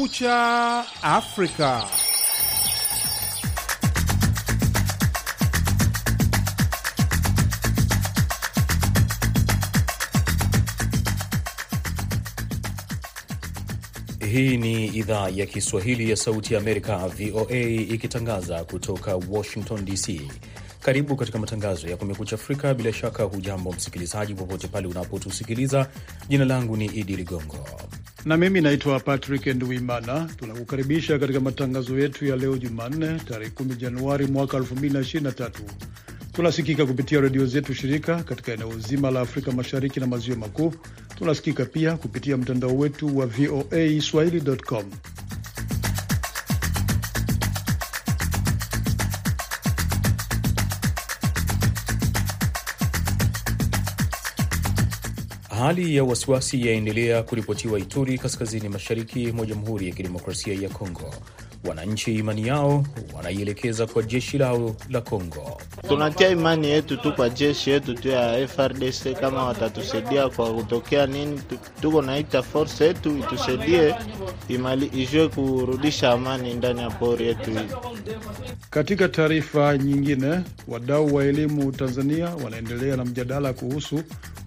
Kumekucha Afrika. Hii ni idhaa ya Kiswahili ya Sauti ya Amerika, VOA, ikitangaza kutoka Washington DC. Karibu katika matangazo ya Kumekucha Afrika. Bila shaka, hujambo msikilizaji, popote pale unapotusikiliza. Jina langu ni Idi Ligongo na mimi naitwa Patrick Nduimana. Tunakukaribisha katika matangazo yetu ya leo Jumanne, tarehe 10 Januari mwaka 2023. Tunasikika kupitia redio zetu shirika katika eneo zima la Afrika Mashariki na Maziwa Makuu. Tunasikika pia kupitia mtandao wetu wa VOA swahili.com. Hali ya wasiwasi yaendelea kuripotiwa Ituri, kaskazini mashariki mwa Jamhuri ya Kidemokrasia ya Kongo. Wananchi imani yao wanaielekeza kwa jeshi lao la Kongo. Tunatia imani yetu tu kwa jeshi yetu tu ya FRDC, kama watatusaidia kwa kutokea nini, tuko naita force yetu itusaidie imali ijue kurudisha amani ndani ya pori yetu hii. Katika taarifa nyingine, wadau wa elimu Tanzania wanaendelea na mjadala kuhusu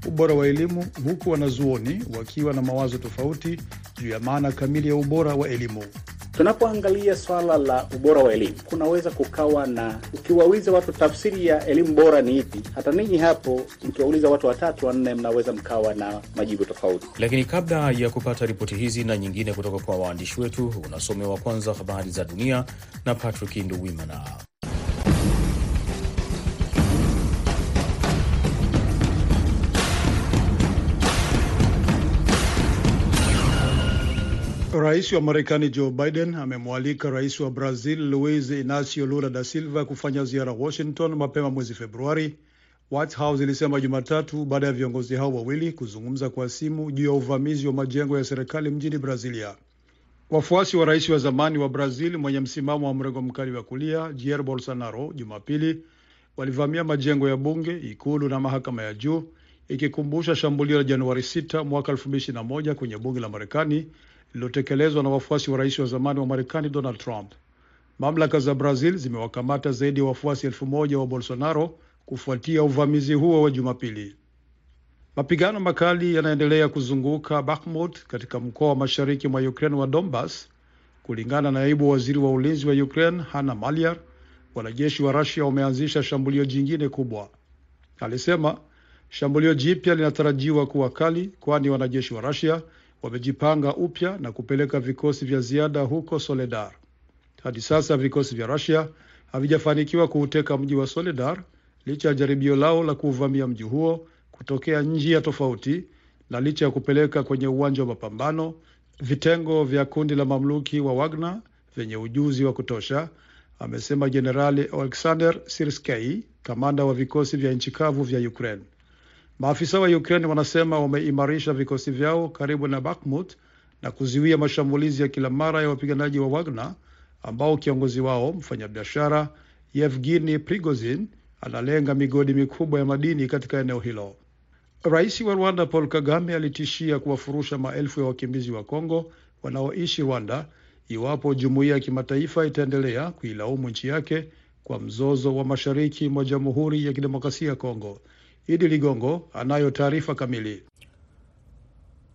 ubora wa elimu, huku wanazuoni wakiwa na mawazo tofauti juu ya maana kamili ya ubora wa elimu. Tunapoangalia swala la ubora wa elimu, kunaweza kukawa na, ukiwauliza watu tafsiri ya elimu bora ni ipi, hata ninyi hapo mkiwauliza watu watatu wanne, mnaweza mkawa na majibu tofauti. Lakini kabla ya kupata ripoti hizi na nyingine kutoka kwa waandishi wetu, unasomewa kwanza habari za dunia na Patrick Nduwimana. Rais wa Marekani Joe Biden amemwalika rais wa Brazil Luiz Inacio Lula da Silva kufanya ziara Washington mapema mwezi Februari, White House ilisema Jumatatu, baada ya viongozi hao wawili kuzungumza kwa simu juu ya uvamizi wa majengo ya serikali mjini Brazilia. Wafuasi wa rais wa zamani wa Brazil mwenye msimamo wa mrengo mkali wa kulia Jair Bolsonaro Jumapili walivamia majengo ya bunge, ikulu na mahakama ya juu, ikikumbusha shambulio la Januari 6 mwaka 2021 kwenye bunge la Marekani lililotekelezwa na wafuasi wa rais wa zamani wa Marekani Donald Trump. Mamlaka za Brazil zimewakamata zaidi ya wafuasi elfu moja wa Bolsonaro kufuatia uvamizi huo wa Jumapili. Mapigano makali yanaendelea kuzunguka Bakhmut katika mkoa wa mashariki mwa Ukraine wa Donbas. Kulingana na naibu waziri wa ulinzi wa Ukraine Hanna Maliar, wanajeshi wa Rusia wameanzisha shambulio jingine kubwa. Alisema shambulio jipya linatarajiwa kuwa kali, kwani wanajeshi wa Russia wamejipanga upya na kupeleka vikosi vya ziada huko Soledar. Hadi sasa vikosi vya Rusia havijafanikiwa kuuteka mji wa Soledar licha ya jaribio lao la kuuvamia mji huo kutokea njia tofauti na licha ya kupeleka kwenye uwanja wa mapambano vitengo vya kundi la mamluki wa Wagner vyenye ujuzi wa kutosha, amesema Jenerali Alexander Sirskei, kamanda wa vikosi vya nchi kavu vya Ukraine. Maafisa wa Ukraine wanasema wameimarisha vikosi vyao karibu na Bakhmut na kuzuia mashambulizi ya kila mara ya wapiganaji wa Wagner ambao kiongozi wao mfanyabiashara Yevgeny Prigozhin analenga migodi mikubwa ya madini katika eneo hilo. Rais wa Rwanda Paul Kagame alitishia kuwafurusha maelfu ya wakimbizi wa Kongo wanaoishi Rwanda iwapo jumuiya ya kimataifa itaendelea kuilaumu nchi yake kwa mzozo wa mashariki mwa Jamhuri ya Kidemokrasia ya Kongo. Idi Ligongo anayo taarifa kamili.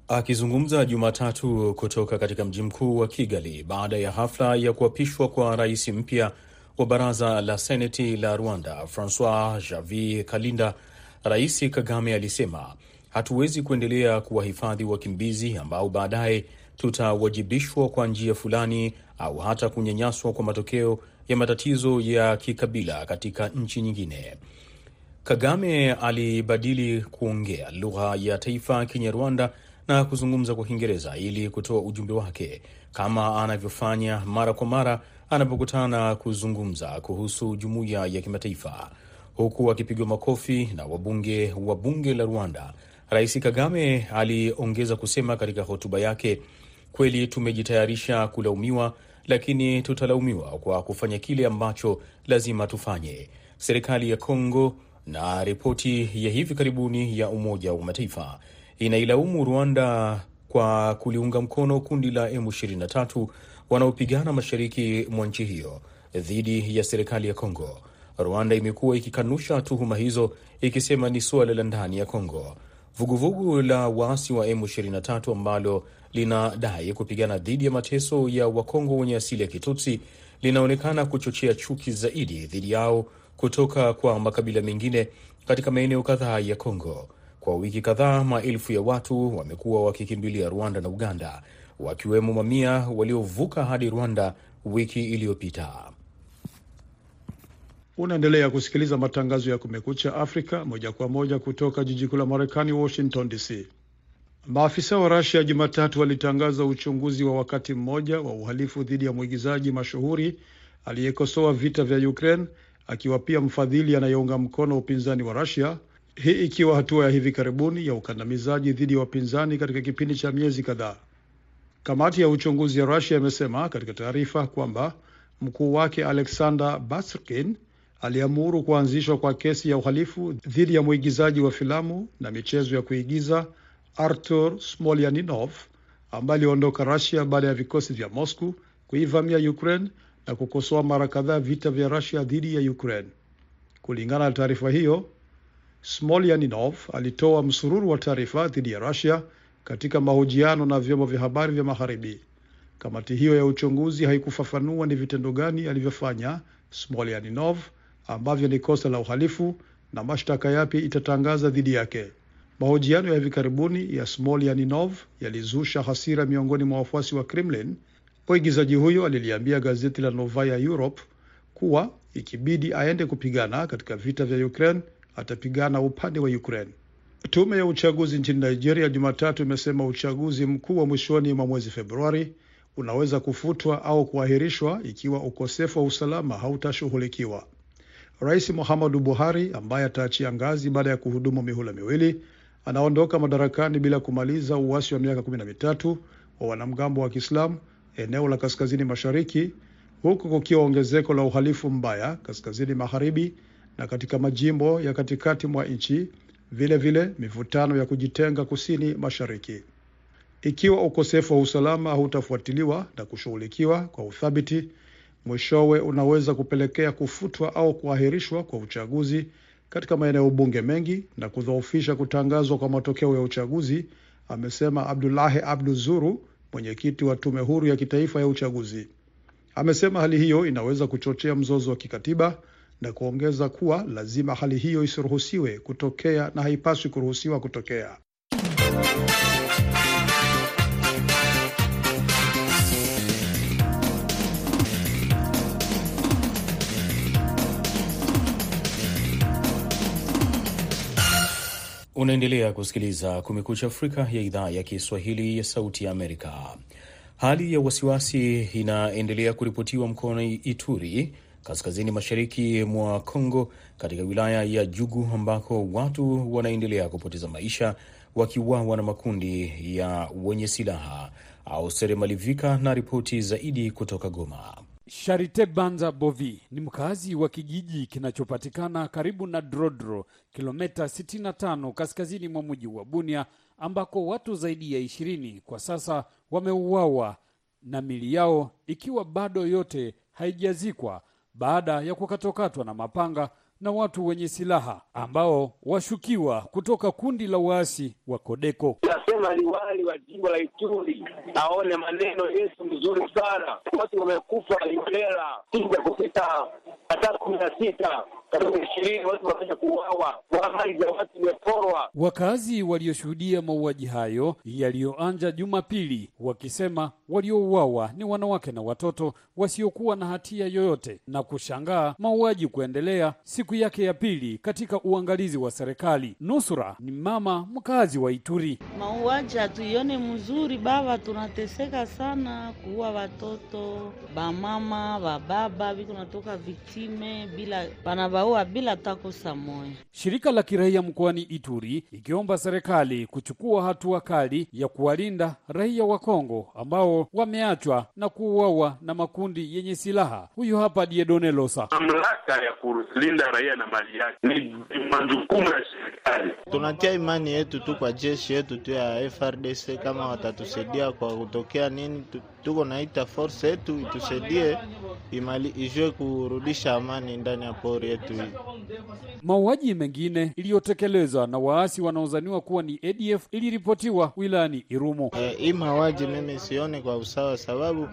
Akizungumza Jumatatu kutoka katika mji mkuu wa Kigali baada ya hafla ya kuapishwa kwa rais mpya wa baraza la seneti la Rwanda, Francois Javier Kalinda, Rais Kagame alisema hatuwezi kuendelea kuwahifadhi wakimbizi ambao baadaye tutawajibishwa kwa njia fulani au hata kunyanyaswa kwa matokeo ya matatizo ya kikabila katika nchi nyingine. Kagame alibadili kuongea lugha ya taifa Kinyarwanda na kuzungumza kwa Kiingereza ili kutoa ujumbe wake kama anavyofanya mara kwa mara anapokutana kuzungumza kuhusu jumuiya ya kimataifa, huku akipigwa makofi na wabunge wa bunge la Rwanda. Rais Kagame aliongeza kusema katika hotuba yake, kweli tumejitayarisha kulaumiwa, lakini tutalaumiwa kwa kufanya kile ambacho lazima tufanye. Serikali ya Kongo na ripoti ya hivi karibuni ya Umoja wa Mataifa inailaumu Rwanda kwa kuliunga mkono kundi la M23 wanaopigana mashariki mwa nchi hiyo dhidi ya serikali ya Kongo. Rwanda imekuwa ikikanusha tuhuma hizo ikisema ni suala la ndani ya Kongo. Vuguvugu la waasi wa M23 ambalo linadai kupigana dhidi ya mateso ya Wakongo wenye asili ya Kitutsi linaonekana kuchochea chuki zaidi dhidi yao kutoka kwa makabila mengine katika maeneo kadhaa ya Kongo. Kwa wiki kadhaa, maelfu ya watu wamekuwa wakikimbilia Rwanda na Uganda, wakiwemo mamia waliovuka hadi Rwanda wiki iliyopita. Unaendelea kusikiliza matangazo ya Kumekucha Afrika moja kwa moja kutoka jiji kuu la Marekani, Washington DC. Maafisa wa Rasia Jumatatu walitangaza uchunguzi wa wakati mmoja wa uhalifu dhidi ya mwigizaji mashuhuri aliyekosoa vita vya Ukraine akiwa pia mfadhili anayeunga mkono upinzani wa Rasia, hii ikiwa hatua ya hivi karibuni ya ukandamizaji dhidi ya wapinzani katika kipindi cha miezi kadhaa. Kamati ya uchunguzi ya Russia imesema katika taarifa kwamba mkuu wake Alexander Basrkin aliamuru kuanzishwa kwa kesi ya uhalifu dhidi ya mwigizaji wa filamu na michezo ya kuigiza Artur Smolyaninov ambaye aliondoka Russia baada ya vikosi vya Moscow kuivamia Ukraine na kukosoa mara kadhaa vita vya Russia dhidi ya Ukraine. Kulingana na taarifa hiyo, Smolyaninov alitoa msururu wa taarifa dhidi ya Russia katika mahojiano na vyombo vya habari vya Magharibi. Kamati hiyo ya uchunguzi haikufafanua ni vitendo gani alivyofanya Smolyaninov ambavyo ni kosa la uhalifu na mashtaka yapi itatangaza dhidi yake. Mahojiano ya hivi karibuni ya Smolyaninov yalizusha hasira miongoni mwa wafuasi wa Kremlin. Mwigizaji huyo aliliambia gazeti la Novaya Europe kuwa ikibidi aende kupigana katika vita vya Ukraine atapigana upande wa Ukraine. Tume ya uchaguzi nchini Nigeria Jumatatu imesema uchaguzi mkuu wa mwishoni mwa mwezi Februari unaweza kufutwa au kuahirishwa ikiwa ukosefu wa usalama hautashughulikiwa. Rais Muhammadu Buhari ambaye ataachia ngazi baada ya kuhudumu mihula miwili anaondoka madarakani bila kumaliza uasi wa miaka kumi na mitatu wa wanamgambo wa Kiislamu eneo la kaskazini mashariki, huku kukiwa ongezeko la uhalifu mbaya kaskazini magharibi na katika majimbo ya katikati mwa nchi, vile vile mivutano ya kujitenga kusini mashariki. Ikiwa ukosefu wa usalama hautafuatiliwa na kushughulikiwa kwa uthabiti, mwishowe unaweza kupelekea kufutwa au kuahirishwa kwa uchaguzi katika maeneo bunge mengi na kudhoofisha kutangazwa kwa matokeo ya uchaguzi, amesema Abdulahi Abdu Zuru, mwenyekiti wa tume huru ya kitaifa ya uchaguzi. Amesema hali hiyo inaweza kuchochea mzozo wa kikatiba na kuongeza kuwa lazima hali hiyo isiruhusiwe kutokea na haipaswi kuruhusiwa kutokea. Unaendelea kusikiliza Kumekucha Afrika ya idhaa ya Kiswahili ya Sauti ya Amerika. Hali ya wasiwasi inaendelea kuripotiwa mkoani Ituri, kaskazini mashariki mwa Kongo, katika wilaya ya Jugu ambako watu wanaendelea kupoteza maisha wakiuawa na makundi ya wenye silaha. au Seremalivika na ripoti zaidi kutoka Goma. Sharite Banza Bovi ni mkazi wa kijiji kinachopatikana karibu na Drodro, kilomita 65 kaskazini mwa mji wa Bunia, ambako watu zaidi ya ishirini kwa sasa wameuawa na mili yao ikiwa bado yote haijazikwa baada ya kukatokatwa na mapanga na watu wenye silaha ambao washukiwa kutoka kundi la waasi wa Kodeko. Nasema liwali wa jimbo la Ituri aone maneno yetu mzuri sana. Watu wamekufa Ilela sija kupita hata kumi na sita karibu ishirini watu wamesha kuuawa, mali za watu imeporwa. Wakazi walioshuhudia mauaji hayo yaliyoanja Jumapili wakisema waliouawa ni wanawake na watoto wasiokuwa na hatia yoyote, na kushangaa mauaji kuendelea siku yake ya pili katika uangalizi wa serikali. Nusura ni mama mkazi wa Ituri. Mauaji hatuione mzuri baba, tunateseka sana kuua watoto bamama bababa viko natoka viktime bila bana bila takosa moya. Shirika la kiraia mkoani Ituri ikiomba serikali kuchukua hatua kali ya kuwalinda raia wa Kongo ambao wameachwa na kuuawa na makundi yenye silaha. Huyu hapa Diedone Losa. Mamlaka ya kulinda raia na mali yake ni majukumu ya serikali. Tunatia imani yetu tu kwa jeshi yetu tu ya FRDC, kama watatusaidia kwa kutokea nini, tuko naita force yetu itusaidie imali ijue kurudisha amani ndani ya pori yetu hii. Mauaji mengine iliyotekelezwa na waasi wanaozaniwa kuwa ni ADF iliripotiwa wilayani Irumu. Eh, hii mauaji mimi sione kwa usawa, sababu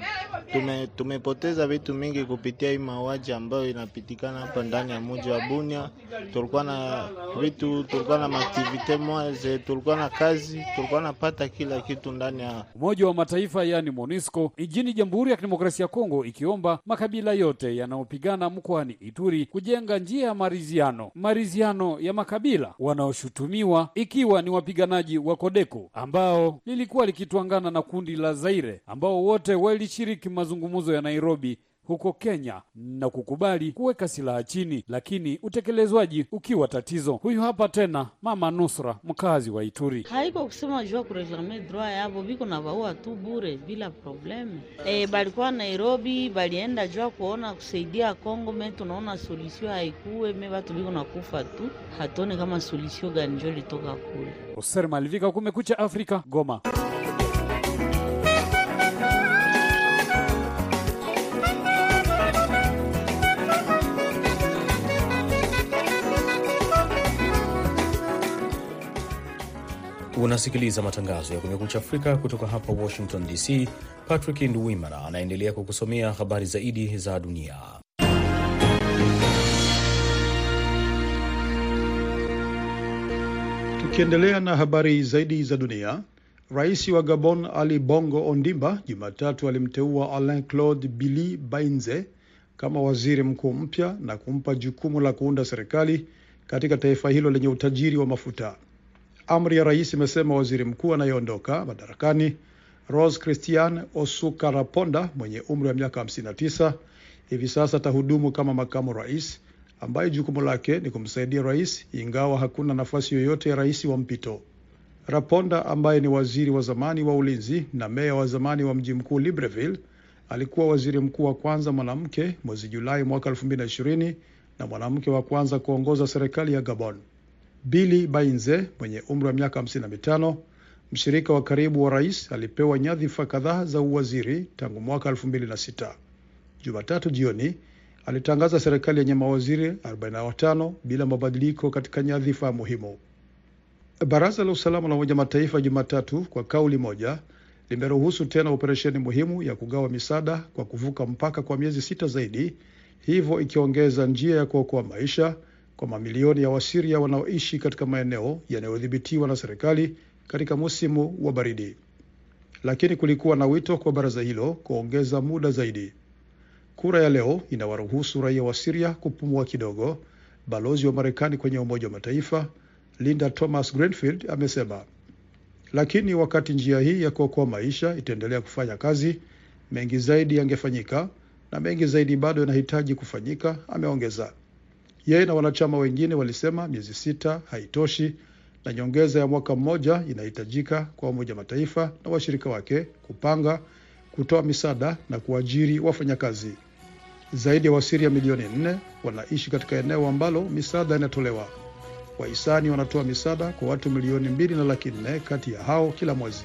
tume, tumepoteza vitu mingi kupitia hii mauaji ambayo inapitikana hapa ndani ya mji wa Bunia. Tulikuwa na vitu, tulikuwa na maaktivite mwaze, tulikuwa na kazi, tulikuwa napata kila kitu ndani ya Umoja wa Mataifa yani MONUSCO nchini Jamhuri ya Kidemokrasia ya Kongo ikiomba makabila yote yanayopigana mkoani Ituri kujenga njia ya maridhiano, maridhiano ya makabila wanaoshutumiwa ikiwa ni wapiganaji wa Kodeko ambao lilikuwa likitwangana na kundi la Zaire ambao wote walishiriki mazungumzo ya Nairobi huko Kenya na kukubali kuweka silaha chini, lakini utekelezwaji ukiwa tatizo. Huyu hapa tena Mama Nusra, mkazi wa Ituri. haiko kusema jua kureklame droit yavo viko na vaua tu bure bila probleme. E, balikuwa Nairobi balienda jua kuona kusaidia Kongo, me tunaona solusio haikuwe, me vatu viko na kufa tu, hatuone kama solusio gani njo litoka kule. Oser Malivika, Kumekucha Afrika, Goma. Unasikiliza matangazo ya Kumekucha Afrika kutoka hapa Washington DC. Patrick Nduwimana anaendelea kukusomea habari zaidi za dunia. Tukiendelea na habari zaidi za dunia, rais wa Gabon Ali Bongo Ondimba Jumatatu alimteua Alain Claude Billy Bainze kama waziri mkuu mpya na kumpa jukumu la kuunda serikali katika taifa hilo lenye utajiri wa mafuta. Amri ya rais imesema waziri mkuu anayeondoka madarakani Rose Christian Osuka Raponda mwenye umri wa miaka 59 hivi sasa atahudumu kama makamu rais ambaye jukumu lake ni kumsaidia rais ingawa hakuna nafasi yoyote ya rais wa mpito. Raponda ambaye ni waziri wa zamani wa ulinzi na meya wa zamani wa mji mkuu Libreville alikuwa waziri mkuu wa kwanza mwanamke mwezi Julai mwaka 2020 na mwanamke wa kwanza kuongoza serikali ya Gabon. Billy Bainze mwenye umri wa miaka 55, mshirika wa karibu wa rais, alipewa nyadhifa kadhaa za uwaziri tangu mwaka 2006. Jumatatu jioni alitangaza serikali yenye mawaziri 45 bila mabadiliko katika nyadhifa muhimu. Baraza la usalama la Umoja Mataifa Jumatatu kwa kauli moja limeruhusu tena operesheni muhimu ya kugawa misaada kwa kuvuka mpaka kwa miezi sita zaidi, hivyo ikiongeza njia ya kuokoa maisha kwa mamilioni ya Wasiria wanaoishi katika maeneo yanayodhibitiwa na serikali katika msimu wa baridi. Lakini kulikuwa na wito kwa baraza hilo kuongeza muda zaidi. Kura ya leo inawaruhusu raia wa Siria kupumua kidogo, balozi wa Marekani kwenye Umoja wa Mataifa Linda Thomas Greenfield amesema. Lakini wakati njia hii ya kuokoa maisha itaendelea kufanya kazi, mengi zaidi yangefanyika na mengi zaidi bado yanahitaji kufanyika, ameongeza. Yeye na wanachama wengine walisema miezi sita haitoshi na nyongeza ya mwaka mmoja inahitajika kwa Umoja wa Mataifa na washirika wake kupanga, kutoa misaada na kuajiri wafanyakazi. Zaidi ya Wasiria milioni nne wanaishi katika eneo ambalo misaada inatolewa. Wahisani wanatoa misaada kwa watu milioni mbili na laki nne kati ya hao kila mwezi.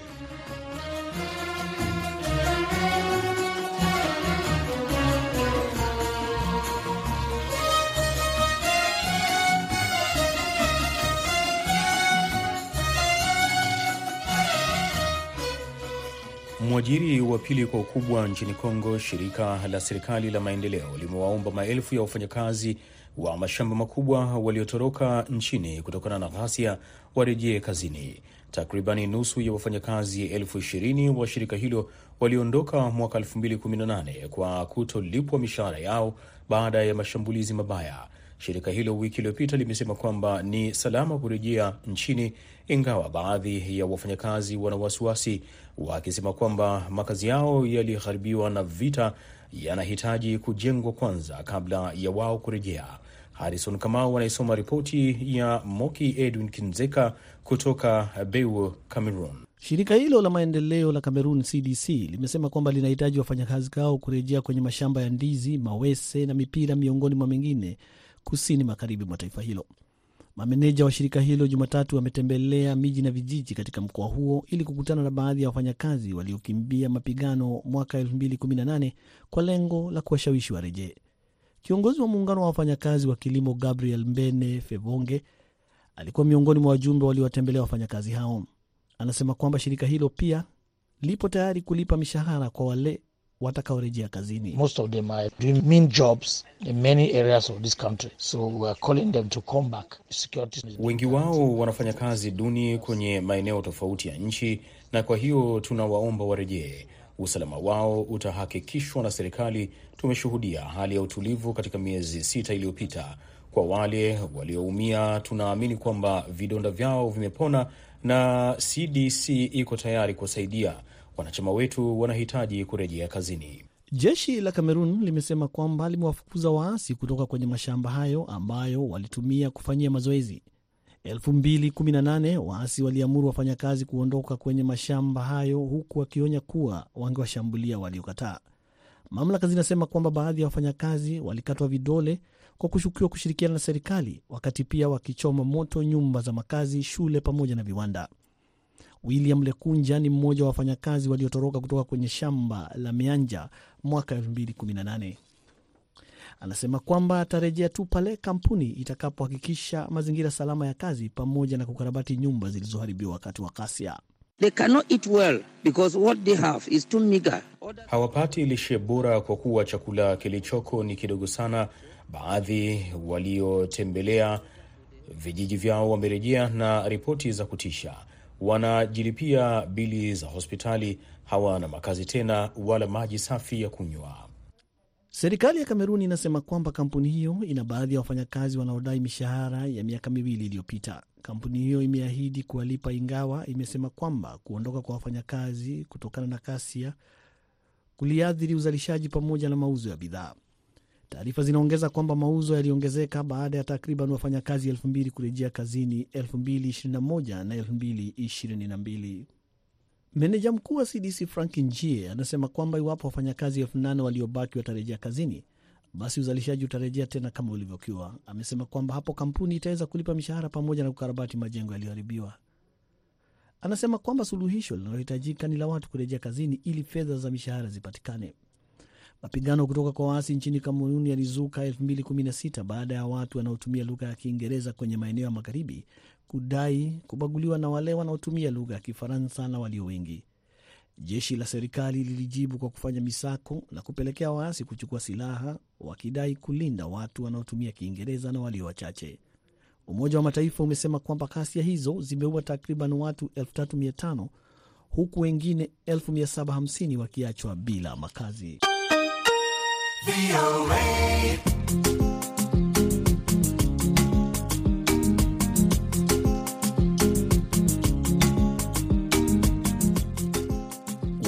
Mwajiri wa pili kwa ukubwa nchini Kongo, shirika la serikali la maendeleo limewaomba maelfu ya wafanyakazi wa mashamba makubwa waliotoroka nchini kutokana na ghasia warejee kazini. Takribani nusu ya wafanyakazi elfu ishirini wa shirika hilo waliondoka mwaka 2018 kwa kutolipwa mishahara yao baada ya mashambulizi mabaya. Shirika hilo wiki iliyopita limesema kwamba ni salama kurejea nchini, ingawa baadhi ya wafanyakazi wana wasiwasi, wakisema kwamba makazi yao yaliyoharibiwa na vita yanahitaji kujengwa kwanza kabla ya wao kurejea. Harison Kamau anayesoma ripoti ya Moki Edwin Kinzeka kutoka Beu, Cameroon. Shirika hilo la maendeleo la Cameroon CDC limesema kwamba linahitaji wafanyakazi hao kurejea kwenye mashamba ya ndizi, mawese na mipira miongoni mwa mengine kusini magharibi mwa taifa hilo. Mameneja wa shirika hilo Jumatatu wametembelea miji na vijiji katika mkoa huo ili kukutana na baadhi ya wafanyakazi waliokimbia mapigano mwaka 2018 kwa lengo la kuwashawishi warejee. Kiongozi wa muungano wa wafanyakazi wa kilimo Gabriel Mbene Fevonge alikuwa miongoni mwa wajumbe waliowatembelea wafanyakazi hao. Anasema kwamba shirika hilo pia lipo tayari kulipa mishahara kwa wale watakaorejea kazini. Most of them are doing mean jobs in many areas of this country. So we are calling them to come back. Security. Wengi wao wanafanya kazi duni kwenye maeneo tofauti ya nchi, na kwa hiyo tunawaomba warejee. Usalama wao utahakikishwa na serikali. Tumeshuhudia hali ya utulivu katika miezi sita iliyopita. Kwa wale walioumia, tunaamini kwamba vidonda vyao vimepona na CDC iko tayari kuwasaidia. Wanachama wetu wanahitaji kurejea kazini. Jeshi la Kamerun limesema kwamba limewafukuza waasi kutoka kwenye mashamba hayo ambayo walitumia kufanyia mazoezi. 2018 waasi waliamuru wafanyakazi kuondoka kwenye mashamba hayo huku wakionya kuwa wangewashambulia waliokataa. Mamlaka zinasema kwamba baadhi ya wafanyakazi walikatwa vidole kwa kushukiwa kushirikiana na serikali, wakati pia wakichoma moto nyumba za makazi, shule pamoja na viwanda. William Lekunja ni mmoja wa wafanyakazi waliotoroka kutoka kwenye shamba la Mianja mwaka 2018. Anasema kwamba atarejea tu pale kampuni itakapohakikisha mazingira salama ya kazi pamoja na kukarabati nyumba zilizoharibiwa wakati wa ghasia. well Hawapati lishe bora kwa kuwa chakula kilichoko ni kidogo sana. Baadhi waliotembelea vijiji vyao wamerejea na ripoti za kutisha. Wanajilipia bili za hospitali, hawana makazi tena wala maji safi ya kunywa. Serikali ya Kameruni inasema kwamba kampuni hiyo ina baadhi ya wafanyakazi wanaodai mishahara ya miaka miwili iliyopita. Kampuni hiyo imeahidi kuwalipa, ingawa imesema kwamba kuondoka kwa wafanyakazi kutokana na kasia kuliathiri uzalishaji pamoja na mauzo ya bidhaa. Taarifa zinaongeza kwamba mauzo yaliongezeka baada ya takriban wafanyakazi elfu mbili kurejea kazini 2021 na 2022. Meneja mkuu wa CDC Frank Njie anasema kwamba iwapo wafanyakazi elfu nane waliobaki watarejea kazini, basi uzalishaji utarejea tena kama ulivyokiwa. Amesema kwamba hapo kampuni itaweza kulipa mishahara pamoja na kukarabati majengo yaliyoharibiwa. Anasema kwamba suluhisho linalohitajika ni la watu kurejea kazini ili fedha za mishahara zipatikane. Mapigano kutoka kwa waasi nchini Kamerun yalizuka 2016 baada ya watu wanaotumia lugha ya Kiingereza kwenye maeneo ya magharibi kudai kubaguliwa na wale wanaotumia lugha ya Kifaransa na walio wengi. Jeshi la serikali lilijibu kwa kufanya misako na kupelekea waasi kuchukua silaha wakidai kulinda watu wanaotumia Kiingereza na walio wachache. Umoja wa Mataifa umesema kwamba ghasia hizo zimeua takriban watu 3500 huku wengine 750 wakiachwa bila makazi.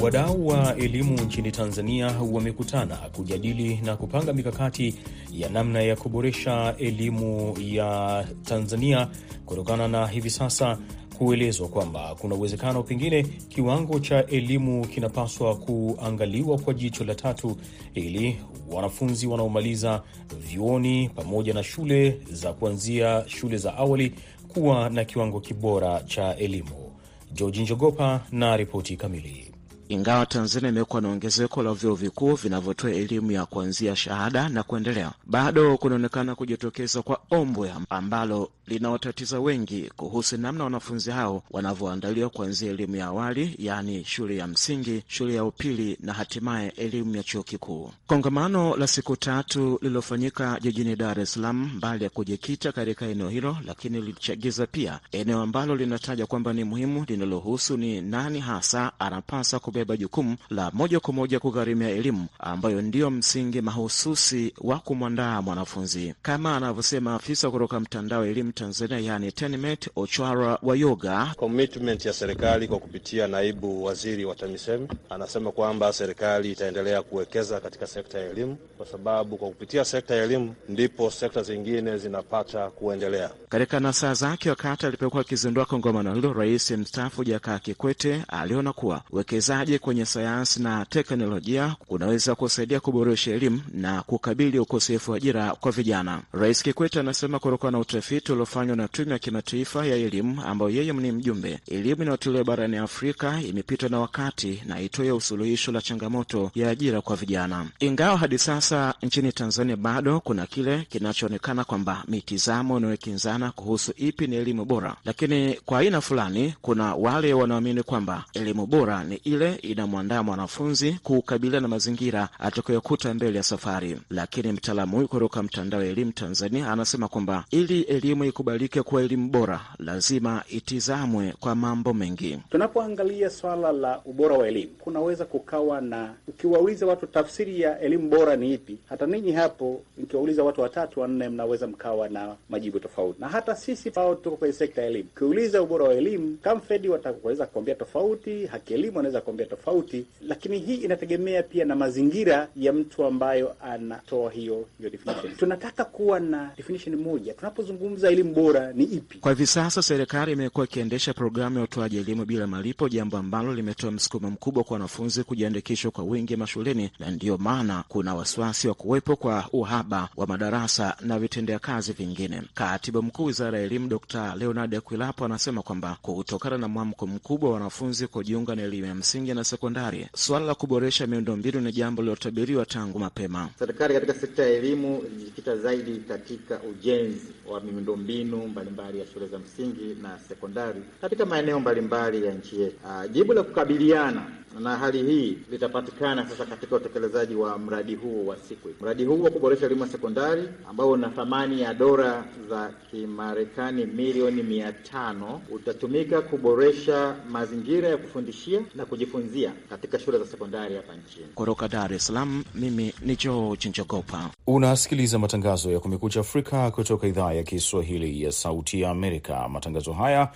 Wadau wa elimu nchini Tanzania wamekutana kujadili na kupanga mikakati ya namna ya kuboresha elimu ya Tanzania kutokana na hivi sasa kuelezwa kwamba kuna uwezekano pengine kiwango cha elimu kinapaswa kuangaliwa kwa jicho la tatu ili wanafunzi wanaomaliza vyuoni pamoja na shule za kuanzia shule za awali kuwa na kiwango kibora cha elimu. Georgi Njogopa na ripoti kamili. Ingawa Tanzania imekuwa na ongezeko la vyuo vikuu vinavyotoa elimu ya kuanzia shahada na kuendelea, bado kunaonekana kujitokeza kwa ombwe ambalo linawatatiza wengi kuhusu namna wanafunzi hao wanavyoandaliwa kuanzia elimu ya awali, yaani shule ya msingi, shule ya upili na hatimaye elimu ya chuo kikuu. Kongamano la siku tatu lililofanyika jijini Dar es Salaam, mbali ya kujikita katika eneo hilo, lakini lilichagiza pia eneo ambalo linataja kwamba ni muhimu linalohusu ni nani hasa anapasa kubeba kubeba jukumu la moja kwa moja kugharimia elimu ambayo ndiyo msingi mahususi wa kumwandaa mwanafunzi, kama anavyosema afisa kutoka mtandao wa elimu Tanzania, yani TENMET, Ochwara wa Yoga. Commitment ya serikali kwa kupitia naibu waziri wa TAMISEMI anasema kwamba serikali itaendelea kuwekeza katika sekta ya elimu, kwa sababu kwa kupitia sekta ya elimu ndipo sekta zingine zinapata kuendelea. Katika nasaa zake wakati alipokuwa akizindua kongamano hilo, rais mstaafu Jakaya Kikwete aliona kuwa uwekezaji kwenye sayansi na teknolojia kunaweza kusaidia kuboresha elimu na kukabili ukosefu wa ajira kwa vijana. Rais Kikwete anasema kutokana na utafiti uliofanywa na Tume ya Kimataifa ya Elimu ambayo yeye ni mjumbe, elimu inayotolewa barani Afrika imepitwa na wakati na itoe usuluhisho la changamoto ya ajira kwa vijana. Ingawa hadi sasa nchini Tanzania bado kuna kile kinachoonekana kwamba mitizamo inayokinzana kuhusu ipi ni elimu bora, lakini kwa aina fulani kuna wale wanaoamini kwamba elimu bora ni ile inamwandaa mwanafunzi kukabiliana na mazingira atakayokuta mbele ya safari. Lakini mtaalamu huyu kutoka mtandao wa elimu Tanzania anasema kwamba ili elimu ikubalike kuwa elimu bora, lazima itizamwe kwa mambo mengi. Tunapoangalia swala la ubora wa elimu, kunaweza kukawa na, ukiwauliza watu tafsiri ya elimu bora ni ipi, hata ninyi hapo nikiwauliza watu watatu wanne, mnaweza mkawa na majibu tofauti, na hata sisi ambao tuko kwenye sekta ya elimu, ukiuliza ubora wa elimu, Kamfedi wataweza kuambia tofauti, Haki Elimu anaweza kuambia tofauti, lakini hii inategemea pia na mazingira ya mtu ambayo anatoa hiyo hiyo definition. Tunataka kuwa na definition moja tunapozungumza elimu bora ni ipi. Kwa hivi sasa serikali imekuwa ikiendesha programu ya utoaji elimu bila malipo, jambo ambalo limetoa msukumo mkubwa kwa wanafunzi kujiandikishwa kwa wingi mashuleni, na ndiyo maana kuna wasiwasi wa kuwepo kwa uhaba wa madarasa na vitendea kazi vingine. Katibu mkuu wizara ya elimu Dr Leonard Akwilapo anasema kwamba kutokana na mwamko mkubwa wa wanafunzi kujiunga na elimu ya msingi na sekondari, suala la kuboresha miundombinu ni jambo lilotabiriwa tangu mapema. Serikali katika sekta ya elimu ilijikita zaidi katika ujenzi wa miundombinu mbalimbali ya shule za msingi na sekondari katika maeneo mbalimbali ya nchi yetu. Jibu la kukabiliana na hali hii litapatikana sasa katika utekelezaji wa mradi huo wa SEQUIP. Mradi huu wa kuboresha elimu ya sekondari ambao una thamani ya dola za Kimarekani milioni mia tano utatumika kuboresha mazingira ya kufundishia na kujifunzia katika shule za sekondari hapa nchini. Kutoka Dar es Salaam, mimi ni George Njogopa. Unasikiliza matangazo ya Kumekucha Afrika kutoka idhaa ya Kiswahili ya Sauti ya Amerika. Matangazo haya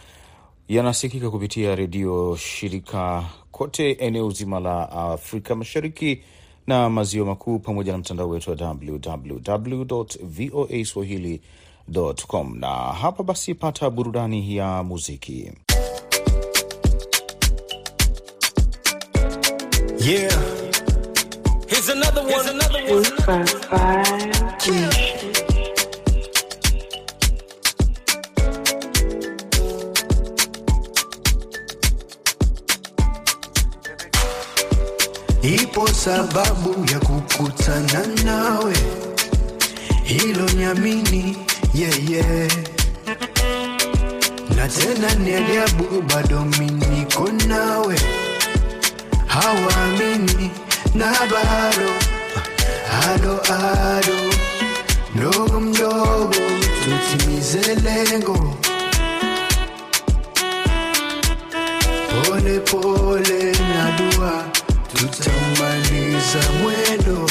yanasikika kupitia redio shirika kote eneo zima la Afrika Mashariki na Maziwa Makuu, pamoja na mtandao wetu wa www voa swahili.com. Na hapa basi, pata burudani ya muziki. Yeah. Here's another one. Here's another one. Ipo sababu ya kukutana nawe, hilo niamini, yeah, yeah. Na tena ni ajabu bado miniko nawe, hawaamini na bado ado ado, mdogo mdogo tutimize lengo, pole pole na dua tutamaliza mwendo.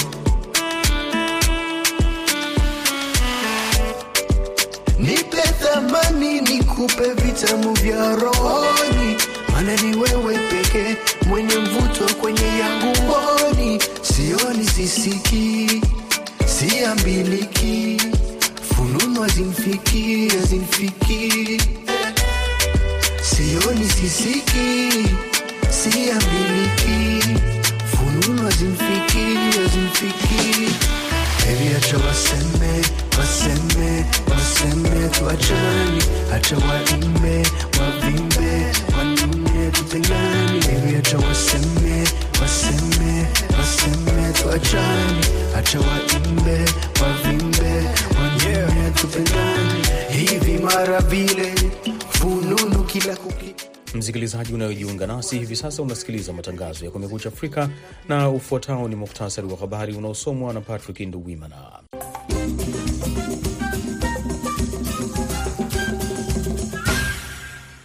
Nipe thamani, nikupe vitamu vya rohoni, maana ni wewe pekee mwenye mvuto kwenye yangu mboni. Sioni, sisiki siambiliki, fununu azimfiki azimfiki Sioni, sisiki siambiliki, fununu hazimfikii, hazimfikii. Baby, acha waseme, waseme, waseme. Tuachani acha waimbe, wavimbe, wanune tutengani Baby, acha waseme, waseme, waseme. Tuachani acha waimbe, wavimbe, wanune tutengani Hivi mara vile fununu kila kuki Msikilizaji unayojiunga nasi hivi sasa, unasikiliza matangazo ya Kumekucha Afrika na ufuatao ni muktasari wa habari unaosomwa na Patrick Nduwimana.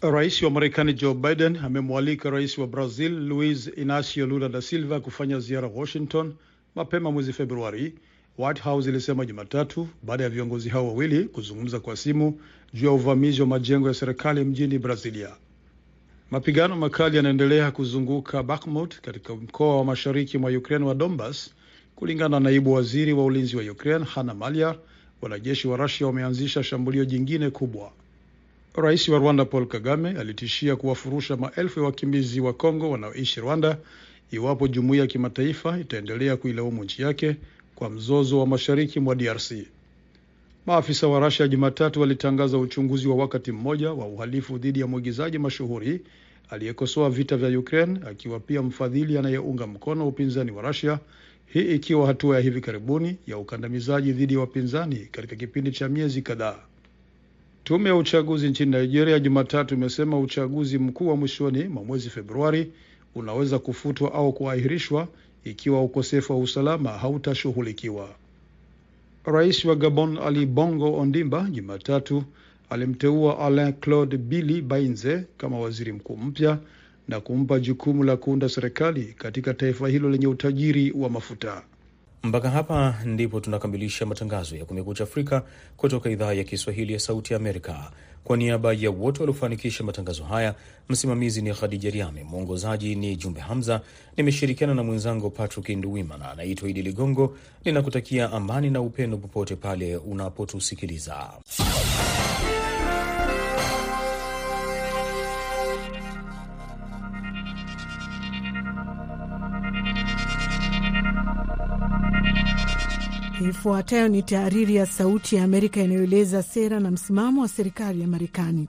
Rais wa Marekani Joe Biden amemwalika rais wa Brazil Luiz Inacio Lula da Silva kufanya ziara Washington mapema mwezi Februari, White House ilisema Jumatatu, baada ya viongozi hao wawili kuzungumza kwa simu juu ya uvamizi wa majengo ya serikali mjini Brazilia. Mapigano makali yanaendelea kuzunguka Bakhmut katika mkoa wa mashariki mwa Ukraine wa Donbas. Kulingana na naibu waziri wa ulinzi wa Ukraine Hanna Maliar, wanajeshi wa Rusia wameanzisha shambulio jingine kubwa. Rais wa Rwanda Paul Kagame alitishia kuwafurusha maelfu ya wakimbizi wa Kongo wanaoishi Rwanda iwapo jumuiya ya kimataifa itaendelea kuilaumu nchi yake kwa mzozo wa mashariki mwa DRC. Maafisa wa Russia Jumatatu walitangaza uchunguzi wa wakati mmoja wa uhalifu dhidi ya mwigizaji mashuhuri aliyekosoa vita vya Ukraine akiwa pia mfadhili anayeunga mkono upinzani wa Russia, hii ikiwa hatua ya hivi karibuni ya ukandamizaji dhidi ya wapinzani katika kipindi cha miezi kadhaa. Tume ya uchaguzi nchini Nigeria Jumatatu imesema uchaguzi mkuu wa mwishoni mwa mwezi Februari unaweza kufutwa au kuahirishwa ikiwa ukosefu wa usalama hautashughulikiwa. Rais wa Gabon Ali Bongo Ondimba Jumatatu alimteua Alain Claude Billy Bainze kama waziri mkuu mpya na kumpa jukumu la kuunda serikali katika taifa hilo lenye utajiri wa mafuta. Mpaka hapa ndipo tunakamilisha matangazo ya Kumekucha Afrika kutoka idhaa ya Kiswahili ya Sauti Amerika. Kwa niaba ya wote waliofanikisha matangazo haya, msimamizi ni Khadija Riame, mwongozaji ni Jumbe Hamza. Nimeshirikiana na mwenzangu Patrick Nduwimana. Anaitwa Idi Ligongo, ninakutakia amani na upendo popote pale unapotusikiliza. Ifuatayo ni tahariri ya Sauti ya Amerika inayoeleza sera na msimamo wa serikali ya Marekani.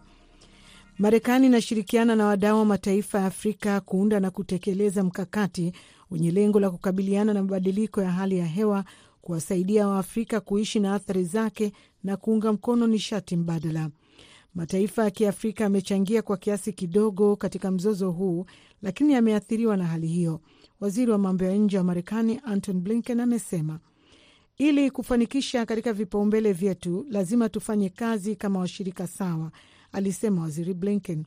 Marekani inashirikiana na wadau wa mataifa ya Afrika kuunda na kutekeleza mkakati wenye lengo la kukabiliana na mabadiliko ya hali ya hewa, kuwasaidia Waafrika kuishi na athari zake na kuunga mkono nishati mbadala. Mataifa ya Kiafrika yamechangia kwa kiasi kidogo katika mzozo huu, lakini yameathiriwa na hali hiyo. Waziri wa mambo ya nje wa Marekani Anton Blinken amesema ili kufanikisha katika vipaumbele vyetu, lazima tufanye kazi kama washirika sawa, alisema waziri Blinken.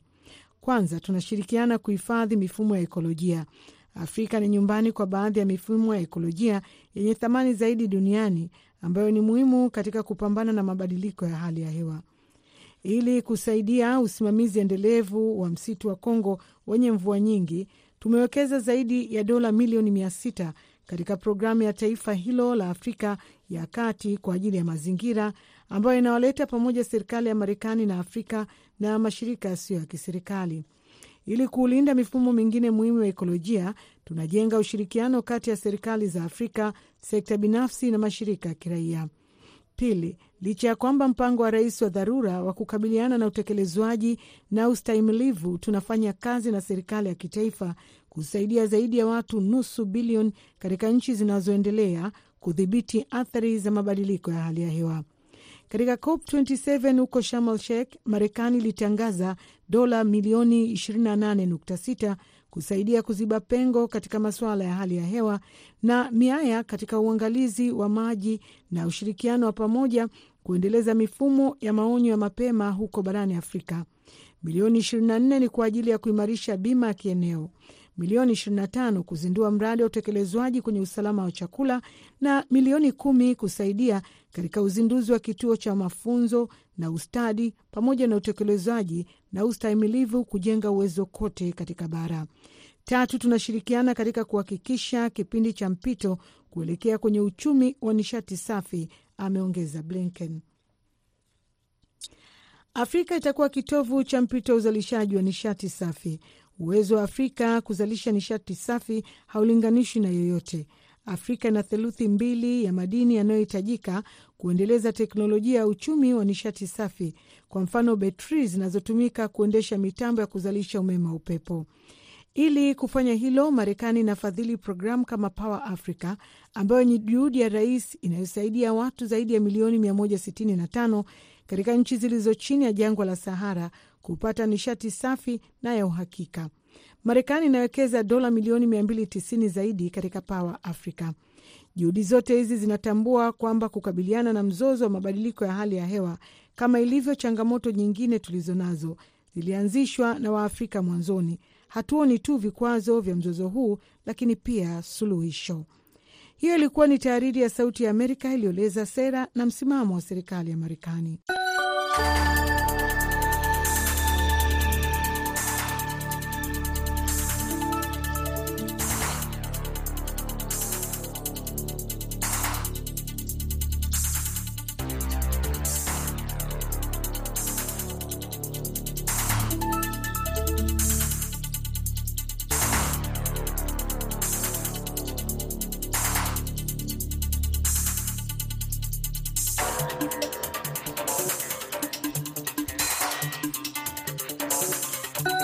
Kwanza, tunashirikiana kuhifadhi mifumo ya ekolojia. Afrika ni nyumbani kwa baadhi ya mifumo ya ekolojia yenye thamani zaidi duniani ambayo ni muhimu katika kupambana na mabadiliko ya hali ya hewa. Ili kusaidia usimamizi endelevu wa msitu wa Kongo wenye mvua nyingi, tumewekeza zaidi ya dola milioni mia sita katika programu ya taifa hilo la Afrika ya kati kwa ajili ya mazingira ambayo inawaleta pamoja serikali ya Marekani na Afrika na mashirika yasiyo ya kiserikali. Ili kuulinda mifumo mingine muhimu ya ekolojia, tunajenga ushirikiano kati ya serikali za Afrika, sekta binafsi na mashirika ya kiraia. Pili, licha ya kwamba mpango wa rais wa dharura wa kukabiliana na utekelezwaji na ustahimilivu, tunafanya kazi na serikali ya kitaifa kusaidia zaidi ya watu nusu bilioni katika nchi zinazoendelea kudhibiti athari za mabadiliko ya hali ya hewa. Katika COP27 huko Sharm el Sheikh, Marekani ilitangaza dola milioni 28.6 kusaidia kuziba pengo katika masuala ya hali ya hewa na miaya katika uangalizi wa maji na ushirikiano wa pamoja kuendeleza mifumo ya maonyo ya mapema huko barani Afrika. Milioni 24 ni kwa ajili ya kuimarisha bima ya kieneo, milioni 25 kuzindua mradi wa utekelezwaji kwenye usalama wa chakula na milioni kumi kusaidia katika uzinduzi wa kituo cha mafunzo na ustadi pamoja na utekelezwaji na ustahimilivu kujenga uwezo kote katika bara. Tatu, tunashirikiana katika kuhakikisha kipindi cha mpito kuelekea kwenye uchumi wa nishati safi, ameongeza Blinken. Afrika itakuwa kitovu cha mpito wa uzalishaji wa nishati safi. Uwezo wa Afrika kuzalisha nishati safi haulinganishwi na yoyote. Afrika ina theluthi mbili ya madini yanayohitajika kuendeleza teknolojia ya uchumi wa nishati safi, kwa mfano betri zinazotumika kuendesha mitambo ya kuzalisha umeme wa upepo. Ili kufanya hilo, Marekani inafadhili programu kama Power Africa ambayo ni juhudi ya rais inayosaidia watu zaidi ya milioni 165 katika nchi zilizo chini ya jangwa la Sahara kupata nishati safi na ya uhakika. Marekani inawekeza dola milioni 290 zaidi katika Power Africa. Juhudi zote hizi zinatambua kwamba kukabiliana na mzozo wa mabadiliko ya hali ya hewa, kama ilivyo changamoto nyingine tulizo nazo, zilianzishwa na Waafrika mwanzoni. Hatuoni tu vikwazo vya mzozo huu, lakini pia suluhisho. Hiyo ilikuwa ni tahariri ya Sauti ya Amerika iliyoeleza sera na msimamo wa serikali ya Marekani.